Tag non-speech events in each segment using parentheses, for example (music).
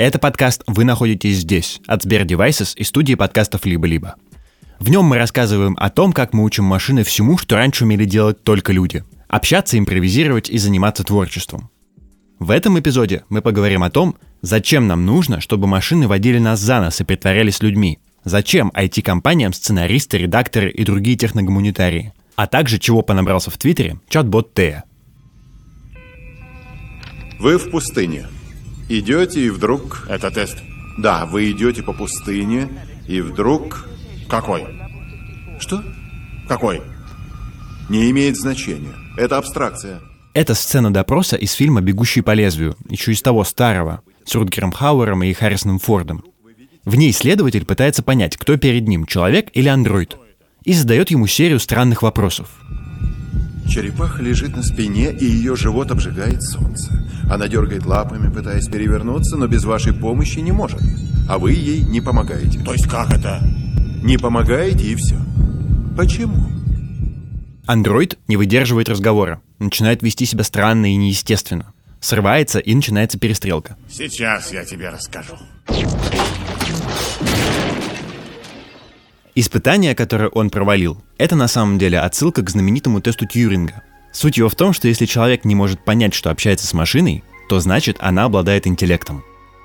Это подкаст «Вы находитесь здесь» от Сбер Devices и студии подкастов «Либо-либо». В нем мы рассказываем о том, как мы учим машины всему, что раньше умели делать только люди. Общаться, импровизировать и заниматься творчеством. В этом эпизоде мы поговорим о том, зачем нам нужно, чтобы машины водили нас за нос и притворялись людьми. Зачем IT-компаниям сценаристы, редакторы и другие техногуманитарии. А также чего понабрался в Твиттере чат-бот Тея. Вы в пустыне. Идете и вдруг... Это тест. Да, вы идете по пустыне, и вдруг... Какой? Что? Какой? Не имеет значения. Это абстракция. Это сцена допроса из фильма «Бегущий по лезвию», еще из того старого, с Рутгером Хауэром и Харрисоном Фордом. В ней следователь пытается понять, кто перед ним, человек или андроид, и задает ему серию странных вопросов. Черепаха лежит на спине, и ее живот обжигает солнце. Она дергает лапами, пытаясь перевернуться, но без вашей помощи не может. А вы ей не помогаете. То есть как это? Не помогаете и все. Почему? Андроид не выдерживает разговора, начинает вести себя странно и неестественно. Срывается и начинается перестрелка. Сейчас я тебе расскажу. Испытание, которое он провалил, это на самом деле отсылка к знаменитому тесту Тьюринга. Суть его в том, что если человек не может понять, что общается с машиной, то значит она обладает интеллектом.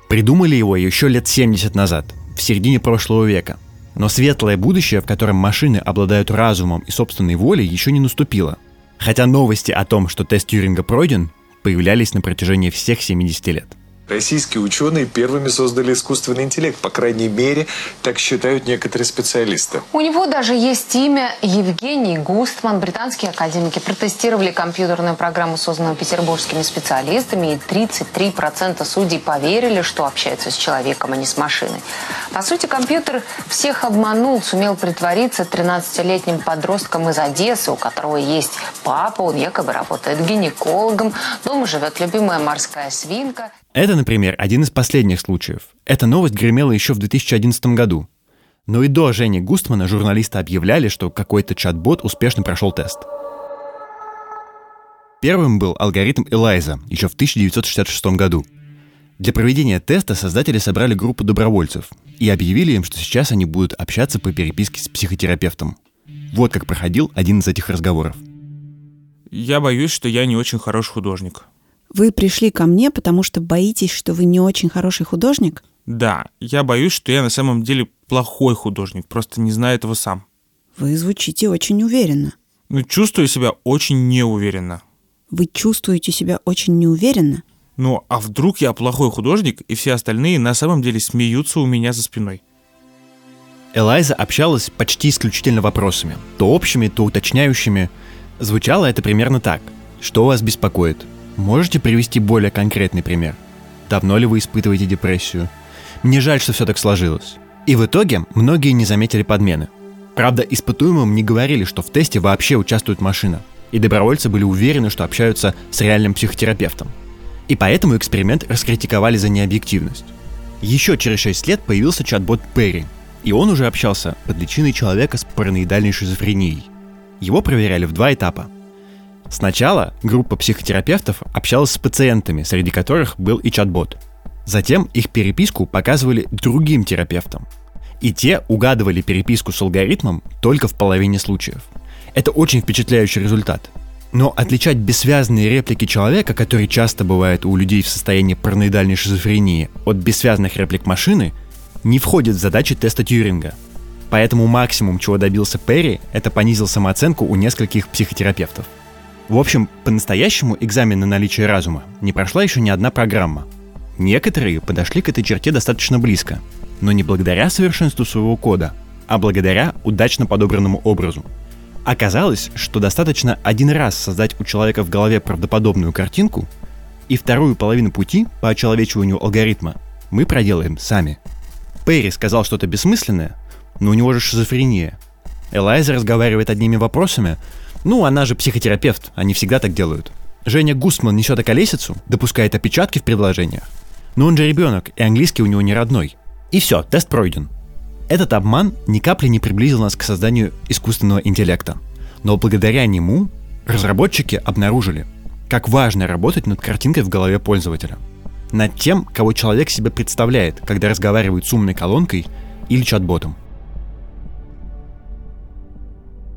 Придумали его еще лет 70 назад, в середине прошлого века. Но светлое будущее, в котором машины обладают разумом и собственной волей, еще не наступило. Хотя новости о том, что тест Тьюринга пройден, появлялись на протяжении всех 70 лет. Российские ученые первыми создали искусственный интеллект. По крайней мере, так считают некоторые специалисты. У него даже есть имя Евгений Густман. Британские академики протестировали компьютерную программу, созданную петербургскими специалистами, и 33% судей поверили, что общаются с человеком, а не с машиной. По сути, компьютер всех обманул, сумел притвориться 13-летним подростком из Одессы, у которого есть папа, он якобы работает гинекологом, дома живет любимая морская свинка. Это, например, один из последних случаев. Эта новость гремела еще в 2011 году. Но и до Жени Густмана журналисты объявляли, что какой-то чат-бот успешно прошел тест. Первым был алгоритм Элайза еще в 1966 году. Для проведения теста создатели собрали группу добровольцев и объявили им, что сейчас они будут общаться по переписке с психотерапевтом. Вот как проходил один из этих разговоров. Я боюсь, что я не очень хороший художник. Вы пришли ко мне, потому что боитесь, что вы не очень хороший художник? Да, я боюсь, что я на самом деле плохой художник, просто не знаю этого сам. Вы звучите очень уверенно. Ну, чувствую себя очень неуверенно. Вы чувствуете себя очень неуверенно? Ну, а вдруг я плохой художник, и все остальные на самом деле смеются у меня за спиной? Элайза общалась почти исключительно вопросами, то общими, то уточняющими. Звучало это примерно так. Что вас беспокоит? Можете привести более конкретный пример? Давно ли вы испытываете депрессию? Мне жаль, что все так сложилось. И в итоге многие не заметили подмены. Правда, испытуемым не говорили, что в тесте вообще участвует машина. И добровольцы были уверены, что общаются с реальным психотерапевтом. И поэтому эксперимент раскритиковали за необъективность. Еще через 6 лет появился чат-бот Перри, и он уже общался под личиной человека с параноидальной шизофренией. Его проверяли в два этапа. Сначала группа психотерапевтов общалась с пациентами, среди которых был и чат-бот. Затем их переписку показывали другим терапевтам. И те угадывали переписку с алгоритмом только в половине случаев. Это очень впечатляющий результат. Но отличать бессвязные реплики человека, которые часто бывают у людей в состоянии параноидальной шизофрении, от бессвязных реплик машины, не входит в задачи теста Тьюринга. Поэтому максимум, чего добился Перри, это понизил самооценку у нескольких психотерапевтов. В общем, по-настоящему экзамен на наличие разума не прошла еще ни одна программа. Некоторые подошли к этой черте достаточно близко, но не благодаря совершенству своего кода, а благодаря удачно подобранному образу. Оказалось, что достаточно один раз создать у человека в голове правдоподобную картинку, и вторую половину пути по очеловечиванию алгоритма мы проделаем сами. Перри сказал что-то бессмысленное, но у него же шизофрения. Элайза разговаривает одними вопросами, ну, она же психотерапевт, они всегда так делают. Женя Густман несет околесицу, допускает опечатки в предложениях. Но он же ребенок, и английский у него не родной. И все, тест пройден. Этот обман ни капли не приблизил нас к созданию искусственного интеллекта. Но благодаря нему разработчики обнаружили, как важно работать над картинкой в голове пользователя. над тем, кого человек себя представляет, когда разговаривает с умной колонкой или чат-ботом.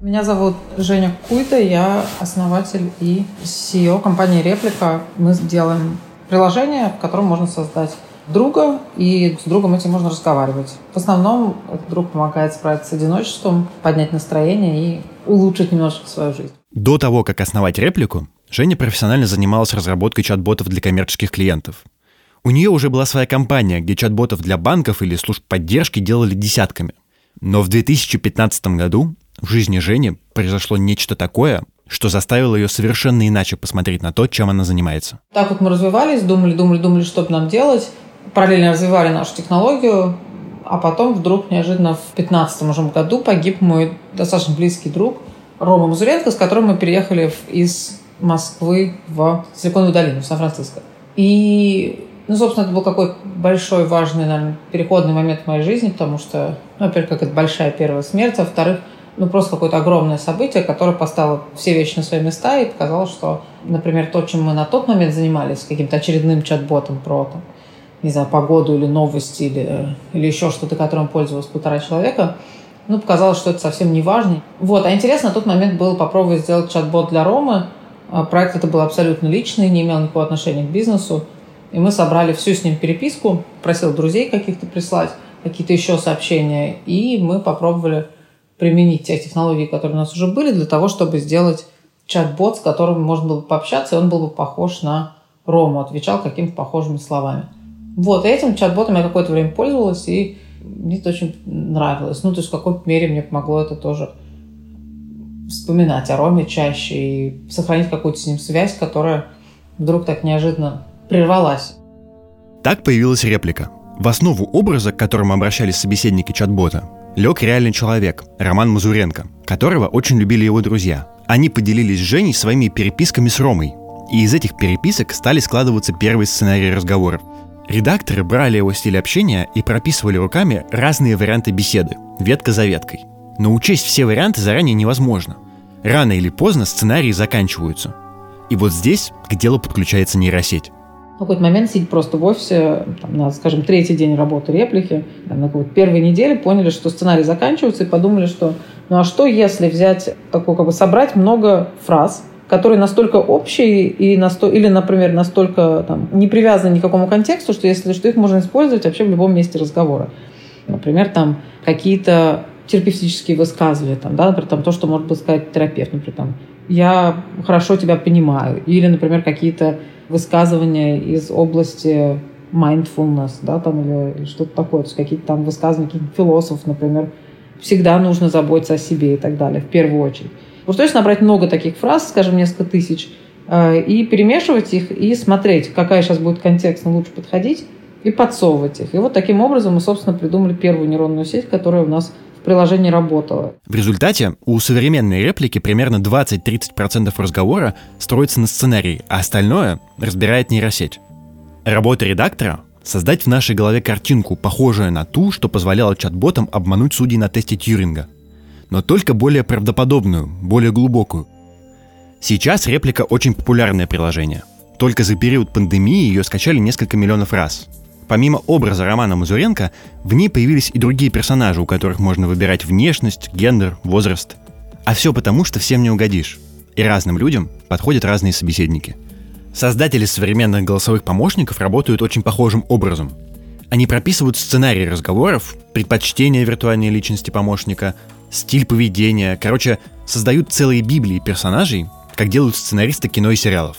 Меня зовут Женя Куйта, я основатель и CEO компании «Реплика». Мы делаем приложение, в котором можно создать друга, и с другом этим можно разговаривать. В основном этот друг помогает справиться с одиночеством, поднять настроение и улучшить немножко свою жизнь. До того, как основать реплику, Женя профессионально занималась разработкой чат-ботов для коммерческих клиентов. У нее уже была своя компания, где чат-ботов для банков или служб поддержки делали десятками. Но в 2015 году в жизни Жени произошло нечто такое, что заставило ее совершенно иначе посмотреть на то, чем она занимается. Так вот мы развивались, думали, думали, думали, что бы нам делать. Параллельно развивали нашу технологию, а потом вдруг неожиданно в 2015 уже году погиб мой достаточно близкий друг Рома Мазуренко, с которым мы переехали из Москвы в Силиконовую долину, в Сан-Франциско. И, ну, собственно, это был какой-то большой, важный, наверное, переходный момент в моей жизни, потому что, ну, во-первых, как это большая первая смерть, а во-вторых, ну, просто какое-то огромное событие, которое поставило все вещи на свои места и показало, что, например, то, чем мы на тот момент занимались, каким-то очередным чат-ботом про, там, не знаю, погоду или новости, или, или еще что-то, которым пользовалось полтора человека, ну, показалось, что это совсем не важно. Вот, а интересно, на тот момент было попробовать сделать чат-бот для Ромы. А проект это был абсолютно личный, не имел никакого отношения к бизнесу. И мы собрали всю с ним переписку, просил друзей каких-то прислать, какие-то еще сообщения, и мы попробовали применить те технологии, которые у нас уже были, для того, чтобы сделать чат-бот, с которым можно было бы пообщаться, и он был бы похож на Рому, отвечал какими-то похожими словами. Вот, и этим чат-ботом я какое-то время пользовалась, и мне это очень нравилось. Ну, то есть в какой-то мере мне помогло это тоже вспоминать о Роме чаще и сохранить какую-то с ним связь, которая вдруг так неожиданно прервалась. Так появилась реплика. В основу образа, к которому обращались собеседники чат-бота, лег реальный человек, Роман Мазуренко, которого очень любили его друзья. Они поделились с Женей своими переписками с Ромой, и из этих переписок стали складываться первые сценарии разговоров. Редакторы брали его стиль общения и прописывали руками разные варианты беседы, ветка за веткой. Но учесть все варианты заранее невозможно. Рано или поздно сценарии заканчиваются. И вот здесь к делу подключается нейросеть. В какой-то момент сидеть просто в офисе, там, на, скажем, третий день работы реплики, там, на первой неделе поняли, что сценарий заканчивается, и подумали, что ну а что если взять такой, как бы собрать много фраз, которые настолько общие и насто... или, например, настолько там, не привязаны ни к какому контексту, что если что их можно использовать вообще в любом месте разговора. Например, там какие-то терапевтические высказывания, там, да, например, там, то, что может сказать терапевт, например, там, я хорошо тебя понимаю, или, например, какие-то высказывания из области mindfulness, да, там, или, что-то такое, то есть какие-то там высказывания каких-то философов, например, всегда нужно заботиться о себе и так далее, в первую очередь. Вот то набрать много таких фраз, скажем, несколько тысяч, э, и перемешивать их, и смотреть, какая сейчас будет контекстно лучше подходить, и подсовывать их. И вот таким образом мы, собственно, придумали первую нейронную сеть, которая у нас в приложении работала. В результате у современной реплики примерно 20-30% разговора строится на сценарии, а остальное разбирает нейросеть. Работа редактора — создать в нашей голове картинку, похожую на ту, что позволяло чат-ботам обмануть судей на тесте Тьюринга. Но только более правдоподобную, более глубокую. Сейчас реплика очень популярное приложение. Только за период пандемии ее скачали несколько миллионов раз. Помимо образа Романа Мазуренко, в ней появились и другие персонажи, у которых можно выбирать внешность, гендер, возраст. А все потому, что всем не угодишь. И разным людям подходят разные собеседники. Создатели современных голосовых помощников работают очень похожим образом. Они прописывают сценарии разговоров, предпочтения виртуальной личности помощника, стиль поведения, короче, создают целые библии персонажей, как делают сценаристы кино и сериалов.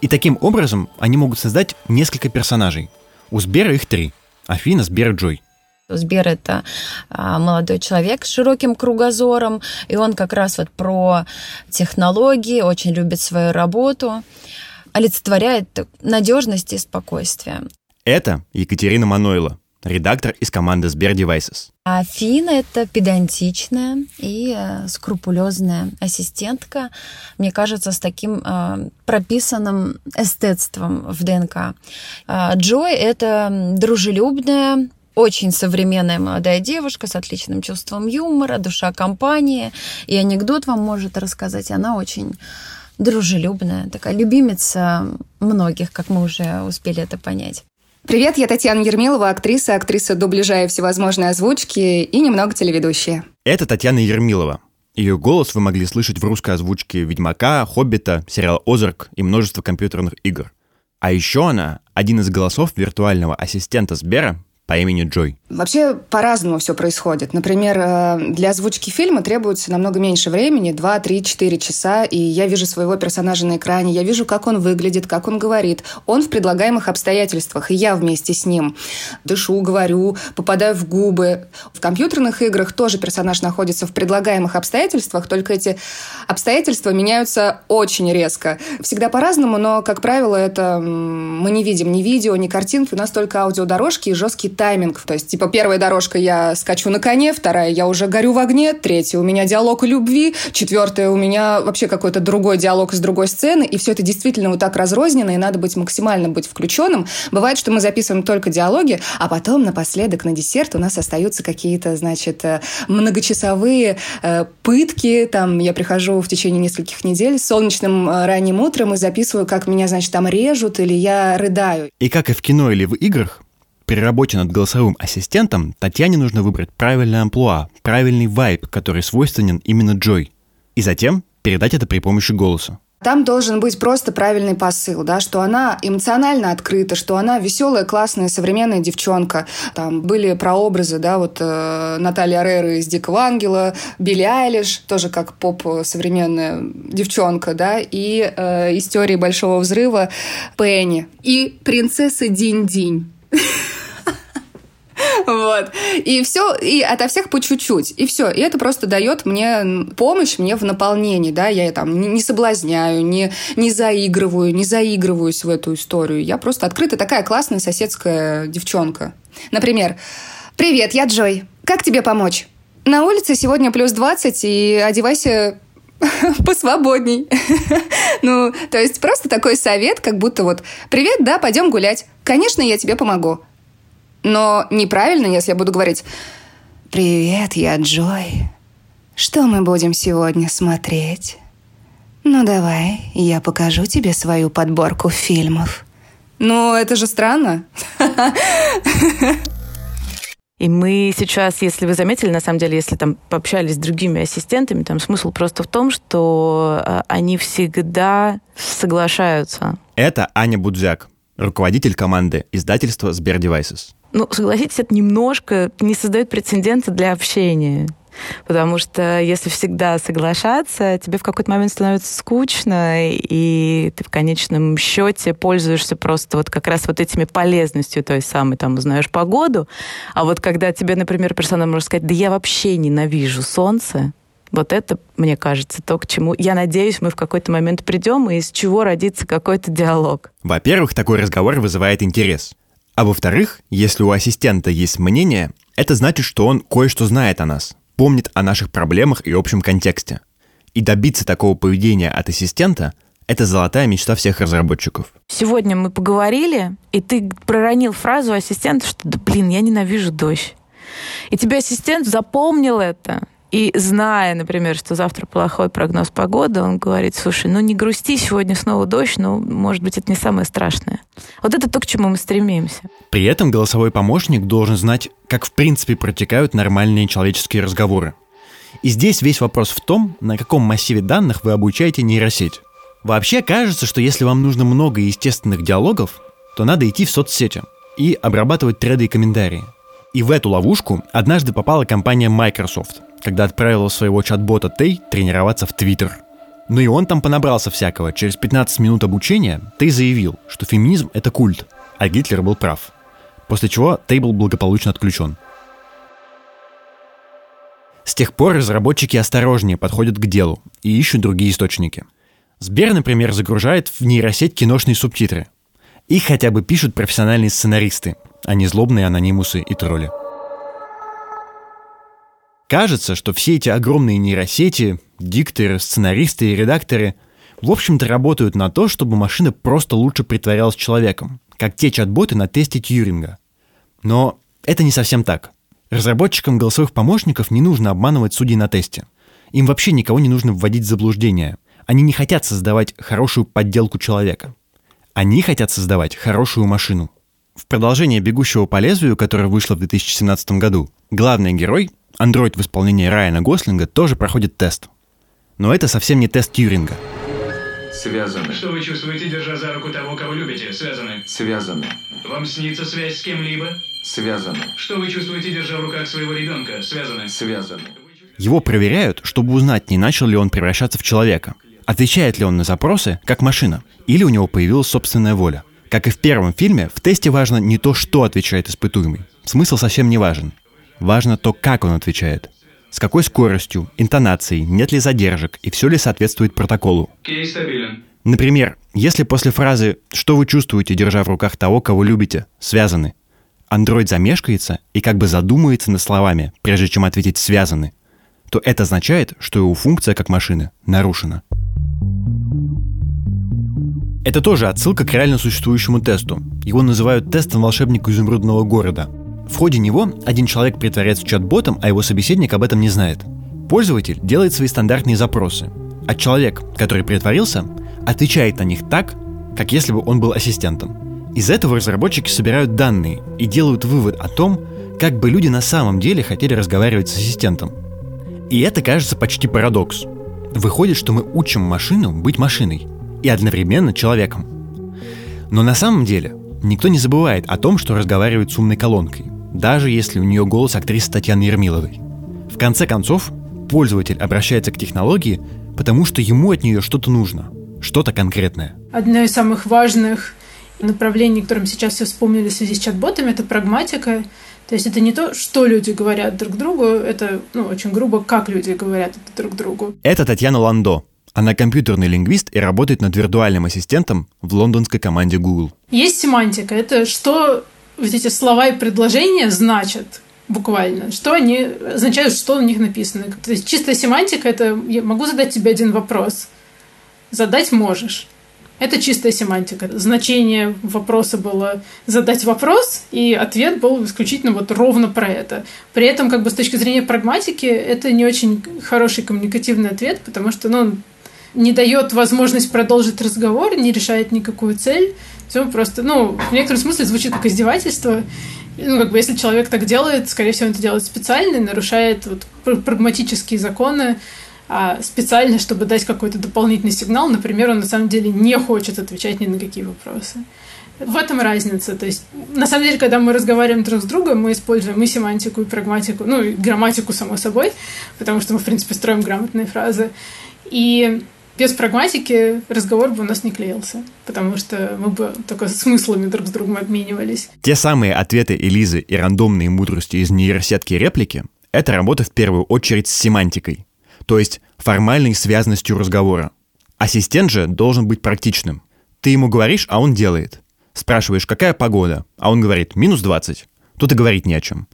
И таким образом они могут создать несколько персонажей, у Сбера их три. Афина, Сбер Джой. Сбер – это а, молодой человек с широким кругозором, и он как раз вот про технологии, очень любит свою работу, олицетворяет надежность и спокойствие. Это Екатерина Манойла, редактор из команды Сбер Devices. Афина – это педантичная и э, скрупулезная ассистентка, мне кажется, с таким э, прописанным эстетством в ДНК. А Джой – это дружелюбная, очень современная молодая девушка с отличным чувством юмора, душа компании. И анекдот вам может рассказать. Она очень дружелюбная, такая любимица многих, как мы уже успели это понять. Привет, я Татьяна Ермилова, актриса, актриса дубляжа и всевозможные озвучки и немного телеведущая. Это Татьяна Ермилова. Ее голос вы могли слышать в русской озвучке «Ведьмака», «Хоббита», сериала «Озарк» и множество компьютерных игр. А еще она один из голосов виртуального ассистента Сбера по имени Джой. Вообще по-разному все происходит. Например, э, для озвучки фильма требуется намного меньше времени, 2, 3, 4 часа, и я вижу своего персонажа на экране, я вижу, как он выглядит, как он говорит. Он в предлагаемых обстоятельствах, и я вместе с ним. Дышу, говорю, попадаю в губы. В компьютерных играх тоже персонаж находится в предлагаемых обстоятельствах, только эти обстоятельства меняются очень резко. Всегда по-разному, но, как правило, это мы не видим ни видео, ни картинки, у нас только аудиодорожки и жесткий тайминг. То есть, типа, первая дорожка я скачу на коне, вторая я уже горю в огне, третья у меня диалог любви, четвертая у меня вообще какой-то другой диалог из другой сцены, и все это действительно вот так разрознено, и надо быть максимально быть включенным. Бывает, что мы записываем только диалоги, а потом напоследок на десерт у нас остаются какие-то, значит, э, многочасовые э, пытки. Там я прихожу в течение нескольких недель с солнечным э, ранним утром и записываю, как меня, значит, там режут или я рыдаю. И как и в кино или в играх, при работе над голосовым ассистентом Татьяне нужно выбрать правильный амплуа, правильный вайб, который свойственен именно Джой. И затем передать это при помощи голоса. Там должен быть просто правильный посыл, да, что она эмоционально открыта, что она веселая, классная, современная девчонка. Там были прообразы, да, вот э, Наталья Рера из «Дикого ангела», Билли Айлиш, тоже как поп-современная девчонка, да, и э, из «Теории большого взрыва» Пенни. И принцесса Динь-Динь. (laughs) Вот. И все, и ото всех по чуть-чуть. И все. И это просто дает мне помощь мне в наполнении, да, я там не соблазняю, не, не заигрываю, не заигрываюсь в эту историю. Я просто открыта такая классная соседская девчонка. Например, «Привет, я Джой. Как тебе помочь?» На улице сегодня плюс 20, и одевайся (laughs) посвободней. (laughs) ну, то есть просто такой совет, как будто вот «Привет, да, пойдем гулять. Конечно, я тебе помогу. Но неправильно, если я буду говорить «Привет, я Джой. Что мы будем сегодня смотреть?» «Ну давай, я покажу тебе свою подборку фильмов». Ну, это же странно. (laughs) И мы сейчас, если вы заметили, на самом деле, если там пообщались с другими ассистентами, там смысл просто в том, что э, они всегда соглашаются. Это Аня Будзяк, руководитель команды издательства Сбер Devices. Ну, согласитесь, это немножко не создает прецедента для общения. Потому что если всегда соглашаться, тебе в какой-то момент становится скучно, и ты в конечном счете пользуешься просто вот как раз вот этими полезностью той самой, там, узнаешь погоду. А вот когда тебе, например, персонаж может сказать, да я вообще ненавижу солнце, вот это, мне кажется, то, к чему, я надеюсь, мы в какой-то момент придем, и из чего родится какой-то диалог. Во-первых, такой разговор вызывает интерес. А во-вторых, если у ассистента есть мнение, это значит, что он кое-что знает о нас, помнит о наших проблемах и общем контексте. И добиться такого поведения от ассистента – это золотая мечта всех разработчиков. Сегодня мы поговорили, и ты проронил фразу ассистента, что «да блин, я ненавижу дождь». И тебе ассистент запомнил это, и зная, например, что завтра плохой прогноз погоды, он говорит, слушай, ну не грусти, сегодня снова дождь, но, может быть, это не самое страшное. Вот это то, к чему мы стремимся. При этом голосовой помощник должен знать, как в принципе протекают нормальные человеческие разговоры. И здесь весь вопрос в том, на каком массиве данных вы обучаете нейросеть. Вообще кажется, что если вам нужно много естественных диалогов, то надо идти в соцсети и обрабатывать треды и комментарии. И в эту ловушку однажды попала компания Microsoft – когда отправила своего чат-бота Тей тренироваться в Твиттер. Ну и он там понабрался всякого. Через 15 минут обучения Тей заявил, что феминизм — это культ, а Гитлер был прав. После чего Тей был благополучно отключен. С тех пор разработчики осторожнее подходят к делу и ищут другие источники. Сбер, например, загружает в нейросеть киношные субтитры. Их хотя бы пишут профессиональные сценаристы, а не злобные анонимусы и тролли. Кажется, что все эти огромные нейросети, дикторы, сценаристы и редакторы в общем-то работают на то, чтобы машина просто лучше притворялась человеком, как те чат-боты на тесте Тьюринга. Но это не совсем так. Разработчикам голосовых помощников не нужно обманывать судей на тесте. Им вообще никого не нужно вводить в заблуждение. Они не хотят создавать хорошую подделку человека. Они хотят создавать хорошую машину. В продолжение «Бегущего по лезвию», которое вышло в 2017 году, главный герой, андроид в исполнении Райана Гослинга, тоже проходит тест. Но это совсем не тест Тьюринга. Связаны. Что вы чувствуете, держа за руку того, кого любите? Связаны. Связаны. Вам снится связь с кем-либо? Связаны. Что вы чувствуете, держа в руках своего ребенка? Связаны. Связаны. Его проверяют, чтобы узнать, не начал ли он превращаться в человека. Отвечает ли он на запросы, как машина, или у него появилась собственная воля. Как и в первом фильме, в тесте важно не то, что отвечает испытуемый. Смысл совсем не важен. Важно то, как он отвечает. С какой скоростью, интонацией, нет ли задержек и все ли соответствует протоколу. Кейс стабилен. Например, если после фразы «Что вы чувствуете, держа в руках того, кого любите?» связаны, андроид замешкается и как бы задумается над словами, прежде чем ответить «связаны», то это означает, что его функция как машины нарушена. Это тоже отсылка к реально существующему тесту. Его называют тестом волшебника изумрудного города. В ходе него один человек притворяется чат-ботом, а его собеседник об этом не знает. Пользователь делает свои стандартные запросы, а человек, который притворился, отвечает на них так, как если бы он был ассистентом. Из этого разработчики собирают данные и делают вывод о том, как бы люди на самом деле хотели разговаривать с ассистентом. И это кажется почти парадокс. Выходит, что мы учим машину быть машиной и одновременно человеком. Но на самом деле никто не забывает о том, что разговаривает с умной колонкой, даже если у нее голос актрисы Татьяны Ермиловой. В конце концов, пользователь обращается к технологии, потому что ему от нее что-то нужно, что-то конкретное. Одно из самых важных направлений, которым сейчас все вспомнили в связи с чат-ботами, это прагматика. То есть это не то, что люди говорят друг другу, это ну, очень грубо, как люди говорят друг другу. Это Татьяна Ландо. Она компьютерный лингвист и работает над виртуальным ассистентом в лондонской команде Google. Есть семантика. Это что вот эти слова и предложения значат буквально, что они означают, что у них написано. То есть чистая семантика — это я могу задать тебе один вопрос. Задать можешь. Это чистая семантика. Значение вопроса было задать вопрос, и ответ был исключительно вот ровно про это. При этом, как бы с точки зрения прагматики, это не очень хороший коммуникативный ответ, потому что ну, не дает возможность продолжить разговор, не решает никакую цель. Все просто, ну, в некотором смысле звучит как издевательство. Ну, как бы, если человек так делает, скорее всего, он это делает специально, нарушает вот прагматические законы, а специально, чтобы дать какой-то дополнительный сигнал. Например, он на самом деле не хочет отвечать ни на какие вопросы. В этом разница. То есть, на самом деле, когда мы разговариваем друг с другом, мы используем и семантику, и прагматику, ну, и грамматику, само собой, потому что мы, в принципе, строим грамотные фразы. И без прагматики разговор бы у нас не клеился, потому что мы бы только смыслами друг с другом обменивались. Те самые ответы Элизы и рандомные мудрости из нейросетки реплики — это работа в первую очередь с семантикой, то есть формальной связанностью разговора. Ассистент же должен быть практичным. Ты ему говоришь, а он делает. Спрашиваешь, какая погода, а он говорит минус 20. Тут и говорить не о чем.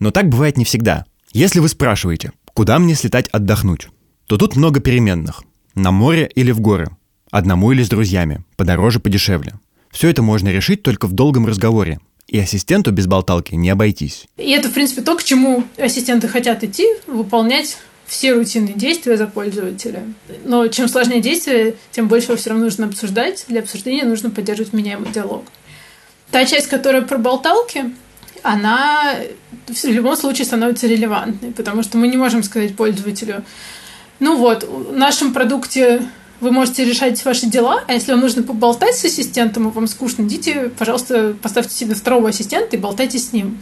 Но так бывает не всегда. Если вы спрашиваете, куда мне слетать отдохнуть, то тут много переменных. На море или в горы. Одному или с друзьями. Подороже, подешевле. Все это можно решить только в долгом разговоре. И ассистенту без болталки не обойтись. И это, в принципе, то, к чему ассистенты хотят идти, выполнять все рутинные действия за пользователя. Но чем сложнее действие, тем больше его все равно нужно обсуждать. Для обсуждения нужно поддерживать меняемый диалог. Та часть, которая про болталки, она в любом случае становится релевантной, потому что мы не можем сказать пользователю, ну вот, в нашем продукте вы можете решать ваши дела, а если вам нужно поболтать с ассистентом, и вам скучно, идите, пожалуйста, поставьте себе второго ассистента и болтайте с ним.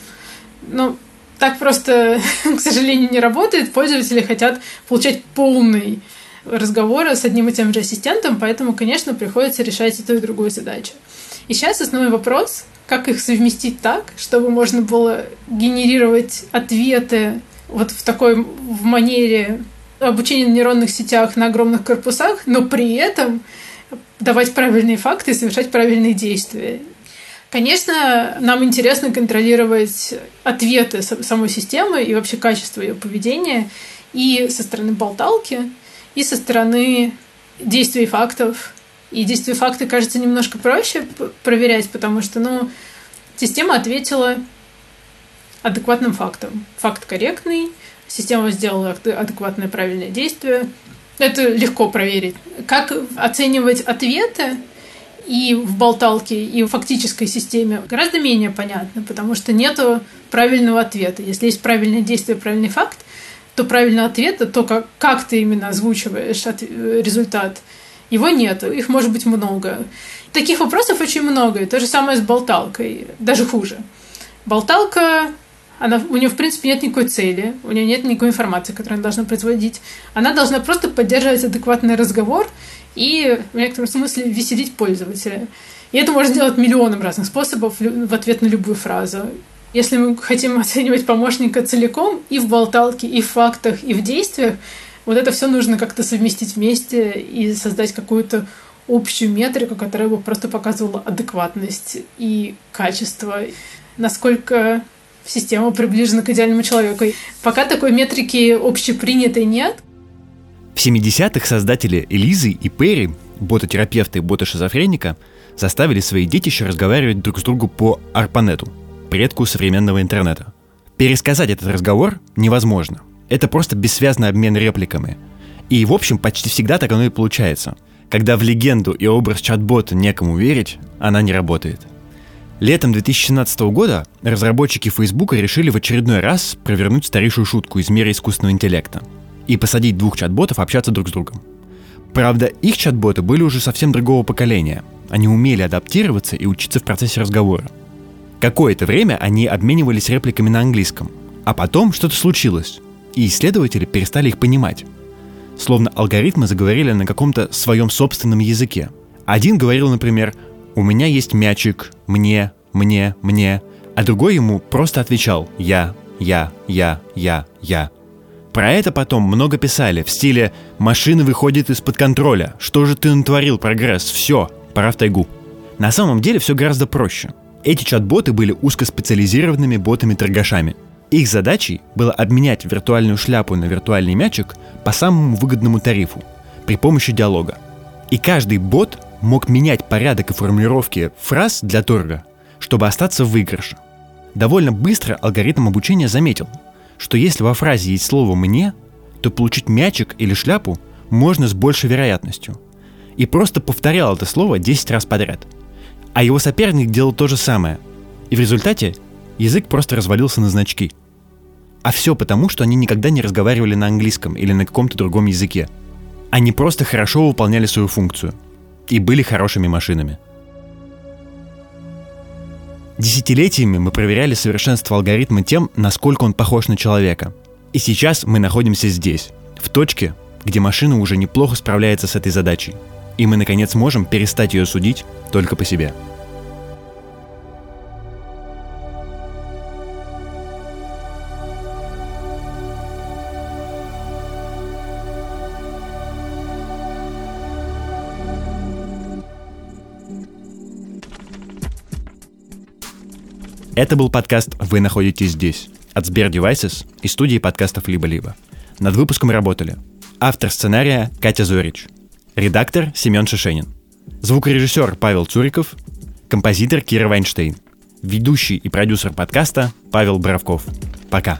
Ну, так просто, (laughs) к сожалению, не работает. Пользователи хотят получать полный разговор с одним и тем же ассистентом, поэтому, конечно, приходится решать и ту, и другую задачу. И сейчас основной вопрос, как их совместить так, чтобы можно было генерировать ответы вот в такой в манере обучения на нейронных сетях на огромных корпусах, но при этом давать правильные факты и совершать правильные действия. Конечно, нам интересно контролировать ответы самой системы и вообще качество ее поведения и со стороны болталки, и со стороны действий фактов. И действия факты, кажется, немножко проще проверять, потому что, ну, система ответила адекватным фактом. Факт корректный, система сделала адекватное правильное действие, Это легко проверить. Как оценивать ответы и в болталке, и в фактической системе гораздо менее понятно, потому что нету правильного ответа. Если есть правильное действие, правильный факт, то правильный ответ, то как, как ты именно озвучиваешь результат, его нет. Их может быть много. Таких вопросов очень много. И то же самое с болталкой. Даже хуже. Болталка она, у нее, в принципе, нет никакой цели, у нее нет никакой информации, которую она должна производить. Она должна просто поддерживать адекватный разговор и, в некотором смысле, веселить пользователя. И это можно делать миллионом разных способов в ответ на любую фразу. Если мы хотим (laughs) оценивать помощника целиком и в болталке, и в фактах, и в действиях, вот это все нужно как-то совместить вместе и создать какую-то общую метрику, которая бы просто показывала адекватность и качество, насколько система приближена к идеальному человеку. Пока такой метрики общепринятой нет. В 70-х создатели Элизы и Перри, бототерапевта и ботошизофреника, заставили свои детища разговаривать друг с другом по Арпанету, предку современного интернета. Пересказать этот разговор невозможно. Это просто бессвязный обмен репликами. И, в общем, почти всегда так оно и получается. Когда в легенду и образ чат-бота некому верить, она не работает – Летом 2017 года разработчики Facebook решили в очередной раз провернуть старейшую шутку из мира искусственного интеллекта и посадить двух чат-ботов общаться друг с другом. Правда, их чат-боты были уже совсем другого поколения. Они умели адаптироваться и учиться в процессе разговора. Какое-то время они обменивались репликами на английском, а потом что-то случилось, и исследователи перестали их понимать. Словно алгоритмы заговорили на каком-то своем собственном языке. Один говорил, например, «У меня есть мячик, мне, мне, мне», а другой ему просто отвечал «я, я, я, я, я». Про это потом много писали в стиле «машина выходит из-под контроля, что же ты натворил, прогресс, все, пора в тайгу». На самом деле все гораздо проще. Эти чат-боты были узкоспециализированными ботами-торгашами. Их задачей было обменять виртуальную шляпу на виртуальный мячик по самому выгодному тарифу при помощи диалога. И каждый бот мог менять порядок и формулировки фраз для торга, чтобы остаться в выигрыше. Довольно быстро алгоритм обучения заметил, что если во фразе есть слово «мне», то получить мячик или шляпу можно с большей вероятностью. И просто повторял это слово 10 раз подряд. А его соперник делал то же самое. И в результате язык просто развалился на значки. А все потому, что они никогда не разговаривали на английском или на каком-то другом языке. Они просто хорошо выполняли свою функцию – и были хорошими машинами. Десятилетиями мы проверяли совершенство алгоритма тем, насколько он похож на человека. И сейчас мы находимся здесь, в точке, где машина уже неплохо справляется с этой задачей. И мы, наконец, можем перестать ее судить только по себе. Это был подкаст «Вы находитесь здесь» от Сбер Devices и студии подкастов «Либо-либо». Над выпуском работали автор сценария Катя Зорич, редактор Семен Шишенин, звукорежиссер Павел Цуриков, композитор Кира Вайнштейн, ведущий и продюсер подкаста Павел Боровков. Пока.